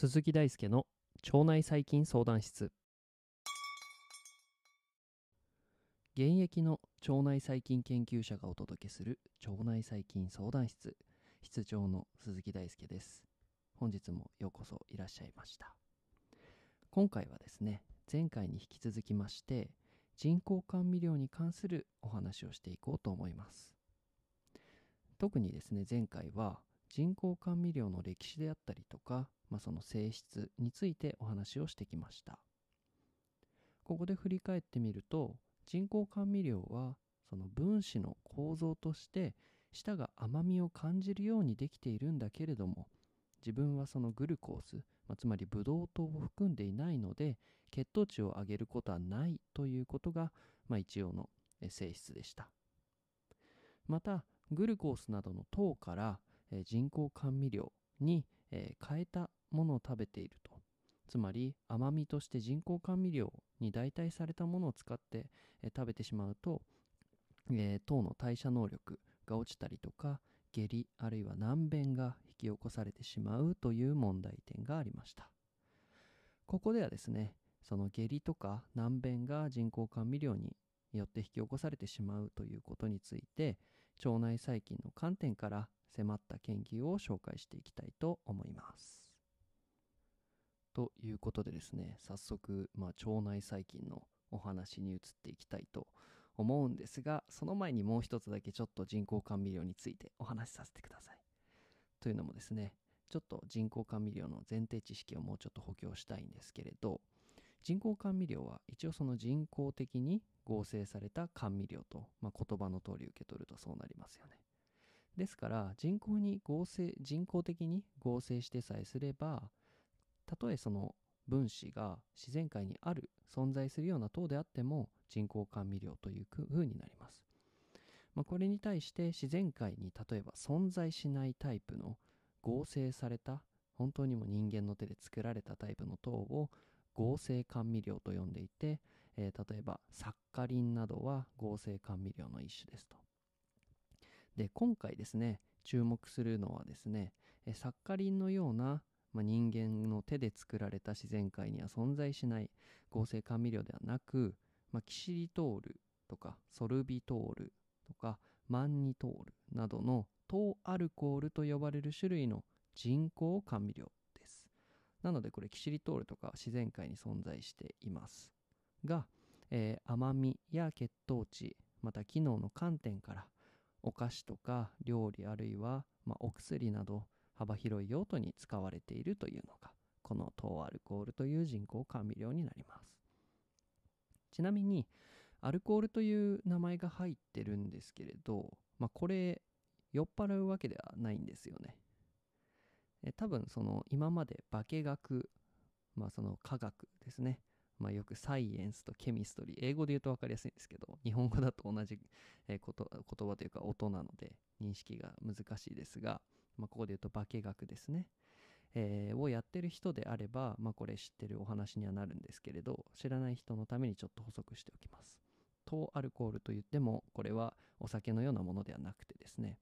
鈴木大輔の腸内細菌相談室。現役の腸内細菌研究者がお届けする腸内細菌相談室。室長の鈴木大輔です。本日もようこそいらっしゃいました。今回はですね前回に引き続きまして人工甘味料に関するお話をしていこうと思います。特にですね前回は人工甘味料の歴史であったりとか、まあ、その性質についてお話をしてきました。ここで振り返ってみると人工甘味料はその分子の構造として舌が甘みを感じるようにできているんだけれども自分はそのグルコース、まあ、つまりブドウ糖を含んでいないので血糖値を上げることはないということが、まあ、一応の性質でした。またグルコースなどの糖から、人工甘味料に、変えたものを食べていると。つまり甘みとして人工甘味料に代替されたものを使って、食べてしまうと、え、糖の代謝能力が落ちたりとか下痢あるいは難便がき起こされてしまうという問題点がありました。ここではですねその下痢とか難便が人工甘味料によって引き起こされてしまうということについて腸内細菌の観点から迫った研究を紹介していきたいと思います。ということでですね早速、まあ、腸内細菌のお話に移っていきたいと思うんですがその前にもう一つだけちょっと人工甘味料についてお話しさせてください。というのもですねちょっと人工甘味料の前提知識をもうちょっと補強したいんですけれど人工甘味料は一応その人工的に合成された甘味料と、まあ、言葉の通り受け取るとそうなりますよね。ですから人工に合成人工的に合成してさえすればたとえその分子が自然界にある存在するような糖であっても人工甘味料という風になります、まあ、これに対して自然界に例えば存在しないタイプの合成された本当にも人間の手で作られたタイプの糖を合成甘味料と呼んでいて、えー、例えばサッカリンなどは合成甘味料の一種ですと。で今回ですね注目するのはですねサッカリンのようなまあ、人間の手で作られた自然界には存在しない合成甘味料ではなく、まあ、キシリトールとかソルビトールとかマンニトールなどの糖アルコールと呼ばれる種類の人工甘味料です。なのでこれキシリトールとか自然界に存在していますが、えー、甘みや血糖値また機能の観点からお菓子とか料理あるいは、まあ、お薬など幅広い用途に使われているというのがこの糖アルコールという人工甘味料になりますちなみにアルコールという名前が入ってるんですけれど、まあ、これ酔っ払うわけではないんですよね。え多分その今まで化学まあその科学ですね。まあ、よくサイエンスとケミストリー英語で言うと分かりやすいんですけど日本語だと同じ、えこと、言葉というか音なので認識が難しいですが、まあ、ここで言うと化学ですね、えー、をやってる人であれば、まあ、これ知ってるお話にはなるんですけれど知らない人のためにちょっと補足しておきます。糖アルコールといってもこれはお酒のようなものではなくてですね。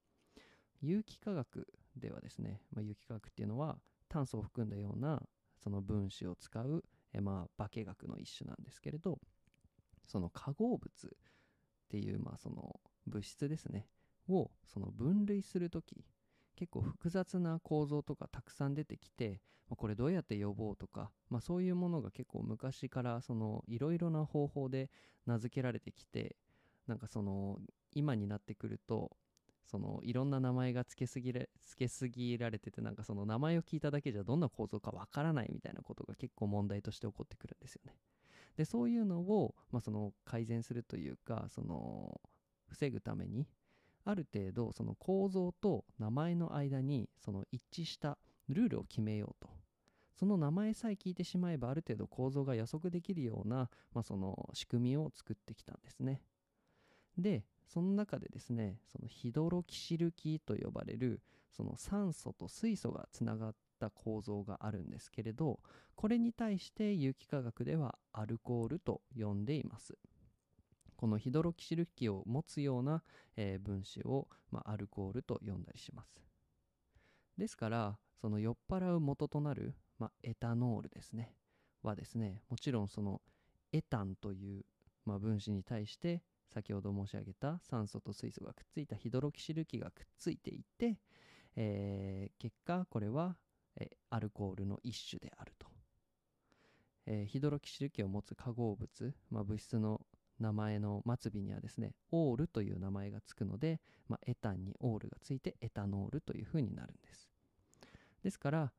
有機化学ではですね、まあ、有機化学っていうのは炭素を含んだようなその分子を使う、えまあ、化学の一種なんですけれどその化合物っていう、まあ、その物質ですねをその分類する時結構複雑な構造とかたくさん出てきて、ま、これどうやって呼ぼうとか、まあ、そういうものが結構昔からそのいろいろな方法で名付けられてきてなんかその今になってくるとそのいろんな名前が付けすぎれ付けすぎられててなんかその名前を聞いただけじゃどんな構造かわからないみたいなことが結構問題として起こってくるんですよね。でそういうのを、まあ、その改善するというかその防ぐためにある程度その構造と名前の間にその一致したルールを決めようと。その名前さえ聞いてしまえばある程度構造が予測できるような、まあ、その仕組みを作ってきたんですね。でその中でですねそのヒドロキシル基と呼ばれるその酸素と水素がつながった構造があるんですけれどこれに対して有機化学ではアルコールと呼んでいます。このヒドロキシル基を持つような、えー、分子を、まあ、アルコールと呼んだりします。ですからその酔っ払う元となる、まあ、エタノールですね。はですねもちろんそのエタンという、まあ、分子に対して先ほど申し上げた酸素と水素がくっついたヒドロキシル基がくっついていて、えー、結果これは、え、アルコールの一種であると、えー、ヒドロキシル基を持つ化合物、まあ、物質の名前の末尾にはですねオールという名前がつくので、まあ、エタンにオールがついてエタノールというふうになるんです。ですから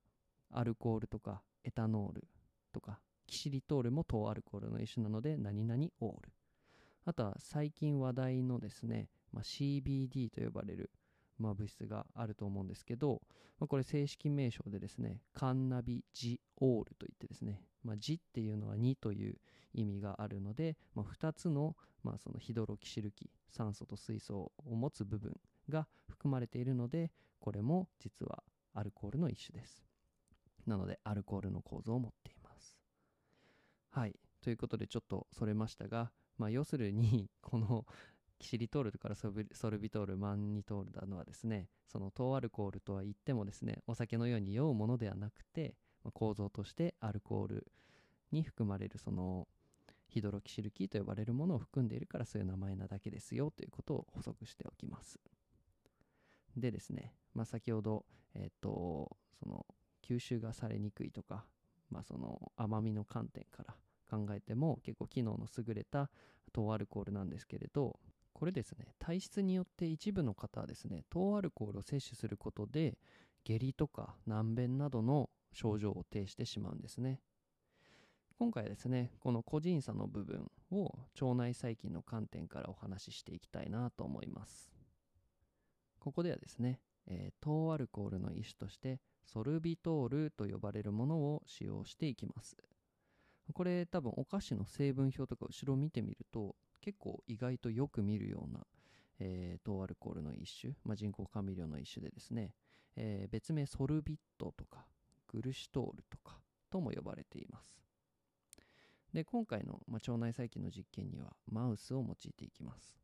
アルコールとかエタノールとかキシリトールも糖アルコールの一種なので何々オール。あとは最近話題のですね、まあ、CBD と呼ばれる、まあ、物質があると思うんですけど、まあ、これ正式名称でですねカンナビジオールといってですね、まあ、ジっていうのは2という意味があるので、まあ、2つの,、まあそのヒドロキシル基酸素と水素を持つ部分が含まれているのでこれも実はアルコールの一種です。なのでアルコールの構造を持っています。はい。ということでちょっとそれましたが、まあ、要するに このキシリトールとからソルビトールマンニトールなのはですねその糖アルコールとは言ってもですねお酒のように酔うものではなくて、まあ、構造としてアルコールに含まれるそのヒドロキシルキーと呼ばれるものを含んでいるからそういう名前なだけですよということを補足しておきます。でですね、まあ、先ほどえっ、とその吸収がされにくいとか、まあ、その甘みの観点から考えても結構機能の優れた糖アルコールなんですけれどこれですね体質によって一部の方はですね糖アルコールを摂取することで下痢とか軟便などの症状を呈してしまうんですね。今回はですねこの個人差の部分を腸内細菌の観点からお話ししていきたいなと思います。ここではですね、えー、糖アルコールの一種としてソルビトールと呼ばれるものを使用していきます。これ多分お菓子の成分表とか後ろ見てみると結構意外とよく見るような、えー、糖アルコールの一種、まあ、人工甘味料の一種でですね、えー、別名ソルビットとかグルシトールとかとも呼ばれています。で今回の、ま、腸内細菌の実験にはマウスを用いていきます。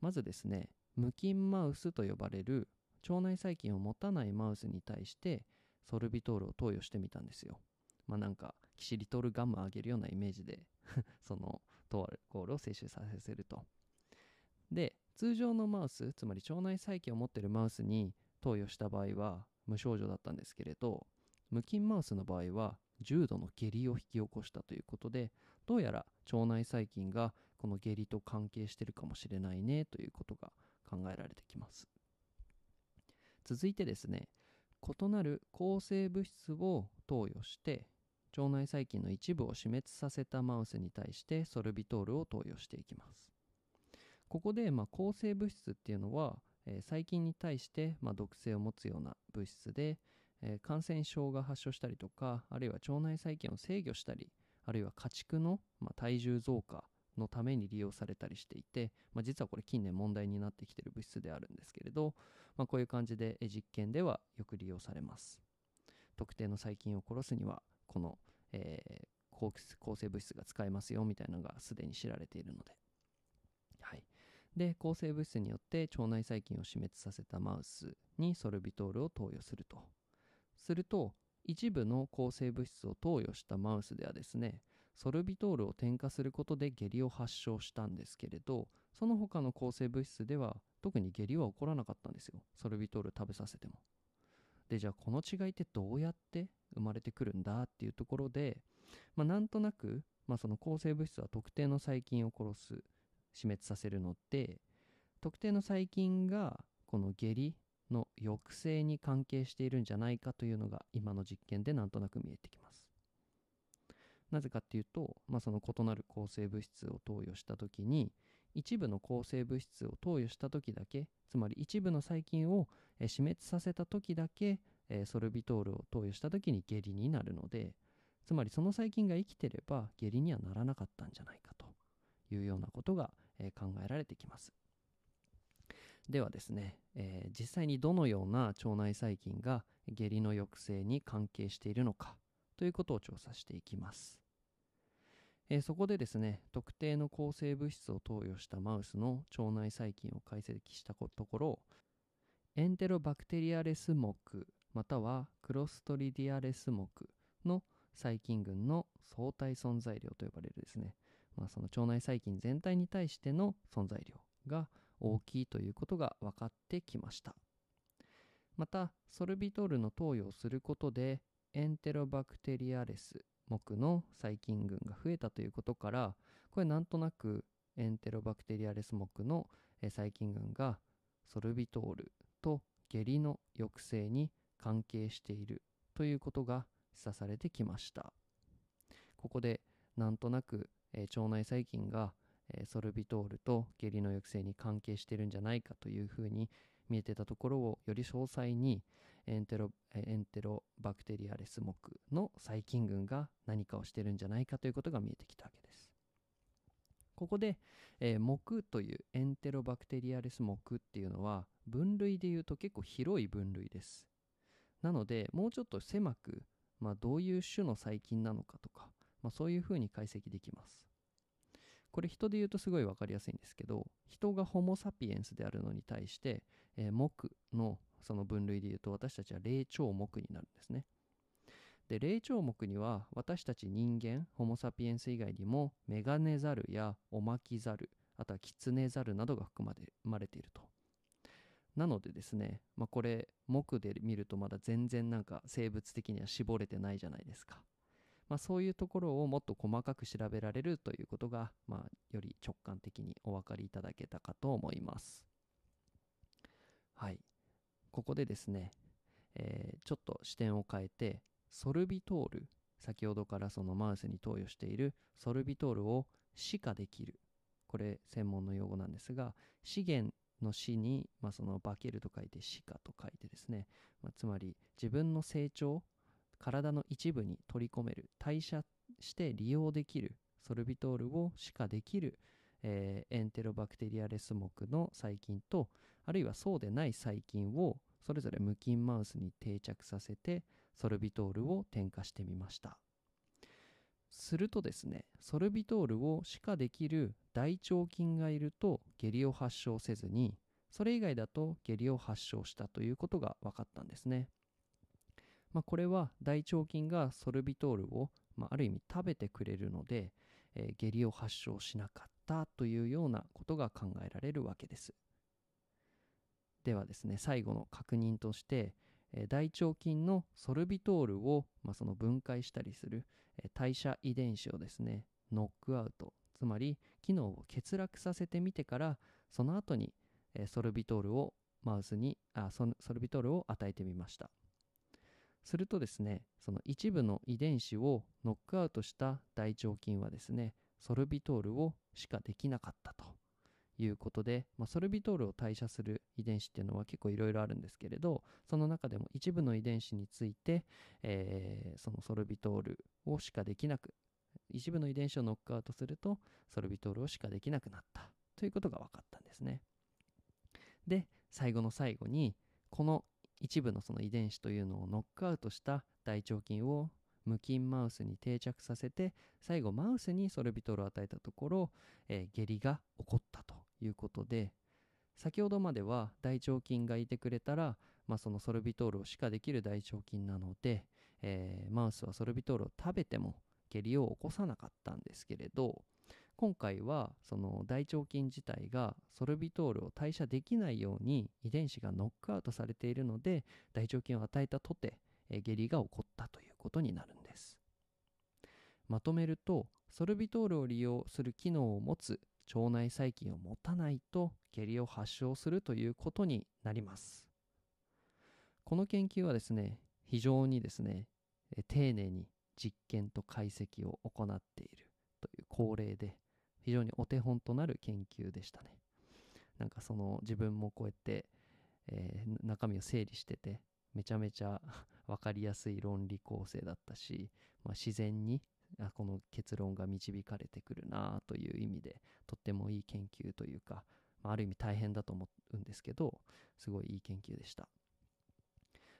まずですね無菌マウスと呼ばれる腸内細菌を持たないマウスに対してソルビトールを投与してみたんですよ。まあなんかキシリトールガムあげるようなイメージで その糖アルコールを摂取させると。で通常のマウスつまり腸内細菌を持ってるマウスに投与した場合は無症状だったんですけれど無菌マウスの場合は重度の下痢を引き起こしたということでどうやら腸内細菌がこの下痢と関係してるかもしれないねということが考えられてきます。続いてですね異なる抗生物質を投与して腸内細菌の一部を死滅させたマウスに対してソルビトールを投与していきます。ここで、まあ、抗生物質っていうのは、えー、細菌に対して、まあ、毒性を持つような物質で、えー、感染症が発症したりとかあるいは腸内細菌を制御したりあるいは家畜の、まあ、体重増加のために利用されたりしていて、まあ、実はこれ近年問題になってきている物質であるんですけれど、まあ、こういう感じで実験ではよく利用されます。特定の細菌を殺すにはこの、えー、抗生物質が使えますよみたいなのがすでに知られているので。で抗生物質によって腸内細菌を死滅させたマウスにソルビトールを投与すると。すると一部の抗生物質を投与したマウスではですねソルビトールを添加することで下痢を発症したんですけれどその他の抗生物質では特に下痢は起こらなかったんですよ。ソルビトール食べさせても。でじゃあこの違いってどうやって生まれてくるんだっていうところで、まあ、なんとなく、まあ、その抗生物質は特定の細菌を殺す死滅させるので特定の細菌がこの下痢の抑制に関係しているんじゃないかというのが今の実験でなんとなく見えてきます。なぜかっていうと、まあ、その異なる抗生物質を投与した時に一部の抗生物質を投与した時だけつまり一部の細菌を死滅させた時だけソルビトールを投与した時に下痢になるのでつまりその細菌が生きてれば下痢にはならなかったんじゃないかというようなことがえ考えられてきますではですね、えー実際にどのような腸内細菌が下痢の抑制に関係しているのかということを調査していきます。えーそこでですね、特定の抗生物質を投与したマウスの腸内細菌を解析したところ、エンテロバクテリアレス目またはクロストリディアレス目の細菌群の相対存在量と呼ばれるですね、まあ、その腸内細菌全体に対しての存在量が大きいということが分かってきました。また、ソルビトールの投与をすることで、エンテロバクテリアレス目の細菌群が増えたということから、これなんとなくエンテロバクテリアレス目の細菌群がソルビトールと下痢の抑制に関係しているということが示唆されてきました。ここでなんとなく、えー腸内細菌が、えーソルビトールと下痢の抑制に関係してるんじゃないかというふうに見えてたところをより詳細にエンテロエンテロバクテリアレス目の細菌群が何かをしてるんじゃないかということが見えてきたわけです。ここで、えー目というエンテロバクテリアレス目っていうのは分類で言うと結構広い分類です。なのでもうちょっと狭く、まあ、どういう種の細菌なのかとか、まあ、そういうふうに解析できます。これ人で言うとすごい分かりやすいんですけど人がホモ・サピエンスであるのに対して、えー目のその分類で言うと私たちは霊長目になるんですね。で霊長目には私たち人間ホモ・サピエンス以外にもメガネザルやオマキザルあとはキツネザルなどが含まれまれていると。なのでですね、まあ、これ目で見るとまだ全然なんか生物的には絞れてないじゃないですか。まあ、そういうところをもっと細かく調べられるということが、まあ、より直感的にお分かりいただけたかと思います。はい。ここでですね、えーちょっと視点を変えて、ソルビトール、先ほどからそのマウスに投与しているソルビトールを死化できる。これ専門の用語なんですが、資源の死に、まあ、その化けると書いて死化と書いてですね、まあ、つまり自分の成長、体の一部に取り込める、代謝して利用できる。ソルビトールを死化できる、えーエンテロバクテリアレス目の細菌と、あるいはそうでない細菌をそれぞれ無菌マウスに定着させてソルビトールを添加してみました。するとですねソルビトールを歯化できる大腸菌がいると下痢を発症せずにそれ以外だと下痢を発症したということが分かったんですね、まあ、これは大腸菌がソルビトールを、まあ、ある意味食べてくれるので、えー下痢を発症しなかったというようなことが考えられるわけです。ではですね最後の確認として、えー大腸菌のソルビトールを、まあ、その分解したりする、えー代謝遺伝子をですねノックアウトつまり機能を欠落させてみてからその後に、えソルビトールをマウスにあソソルビトールを与えてみました。するとですねその一部の遺伝子をノックアウトした大腸菌はですねソルビトールをしかできなかったということで、まあ、ソルビトールを代謝する遺伝子っていうのは結構いろいろあるんですけれどその中でも一部の遺伝子について、えーそのソルビトールをしかできなく一部の遺伝子をノックアウトするとソルビトールをしかできなくなったということが分かったんですね。で最後の最後にこの一部のその遺伝子というのをノックアウトした大腸菌を無菌マウスに定着させて最後マウスにソルビトールを与えたところ、えー下痢が起こったということで先ほどまでは大腸菌がいてくれたら、まあ、そのソルビトールをしかできる大腸菌なので、えーマウスはソルビトールを食べても下痢を起こさなかったんですけれど今回はその大腸菌自体がソルビトールを代謝できないように遺伝子がノックアウトされているので大腸菌を与えたとて、下痢が起こったということになるんです。まとめるとソルビトールを利用する機能を持つ腸内細菌を持たないと下痢を発症するということになります。この研究はですね非常にですね丁寧に実験と解析を行っているという恒例で非常にお手本となる研究でしたね。なんかその自分もこうやって、えー中身を整理しててめちゃめちゃ 分かりやすい論理構成だったし、まあ、自然にあこの結論が導かれてくるなという意味でとってもいい研究というか、まある意味大変だと思うんですけどすごいいい研究でした。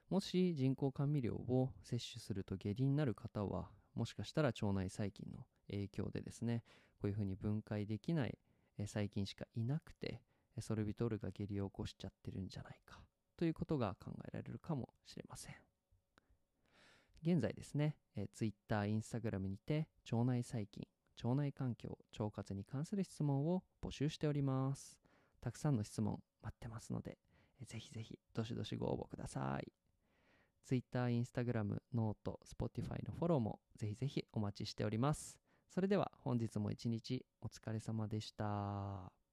もし人工甘味料を摂取すると下痢になる方はもしかしたら腸内細菌の影響でですねこういうふうに分解できない細菌しかいなくてソルビトールが下痢を起こしちゃってるんじゃないか。ということが考えられるかもしれません。現在ですね、え Twitter、Instagram にて腸内細菌腸内環境腸活に関する質問を募集しております。たくさんの質問待ってますのでぜひぜひどしどしご応募ください。Twitter、Instagram、ノート、Spotify のフォローもぜひぜひお待ちしております。それでは本日も一日お疲れ様でした。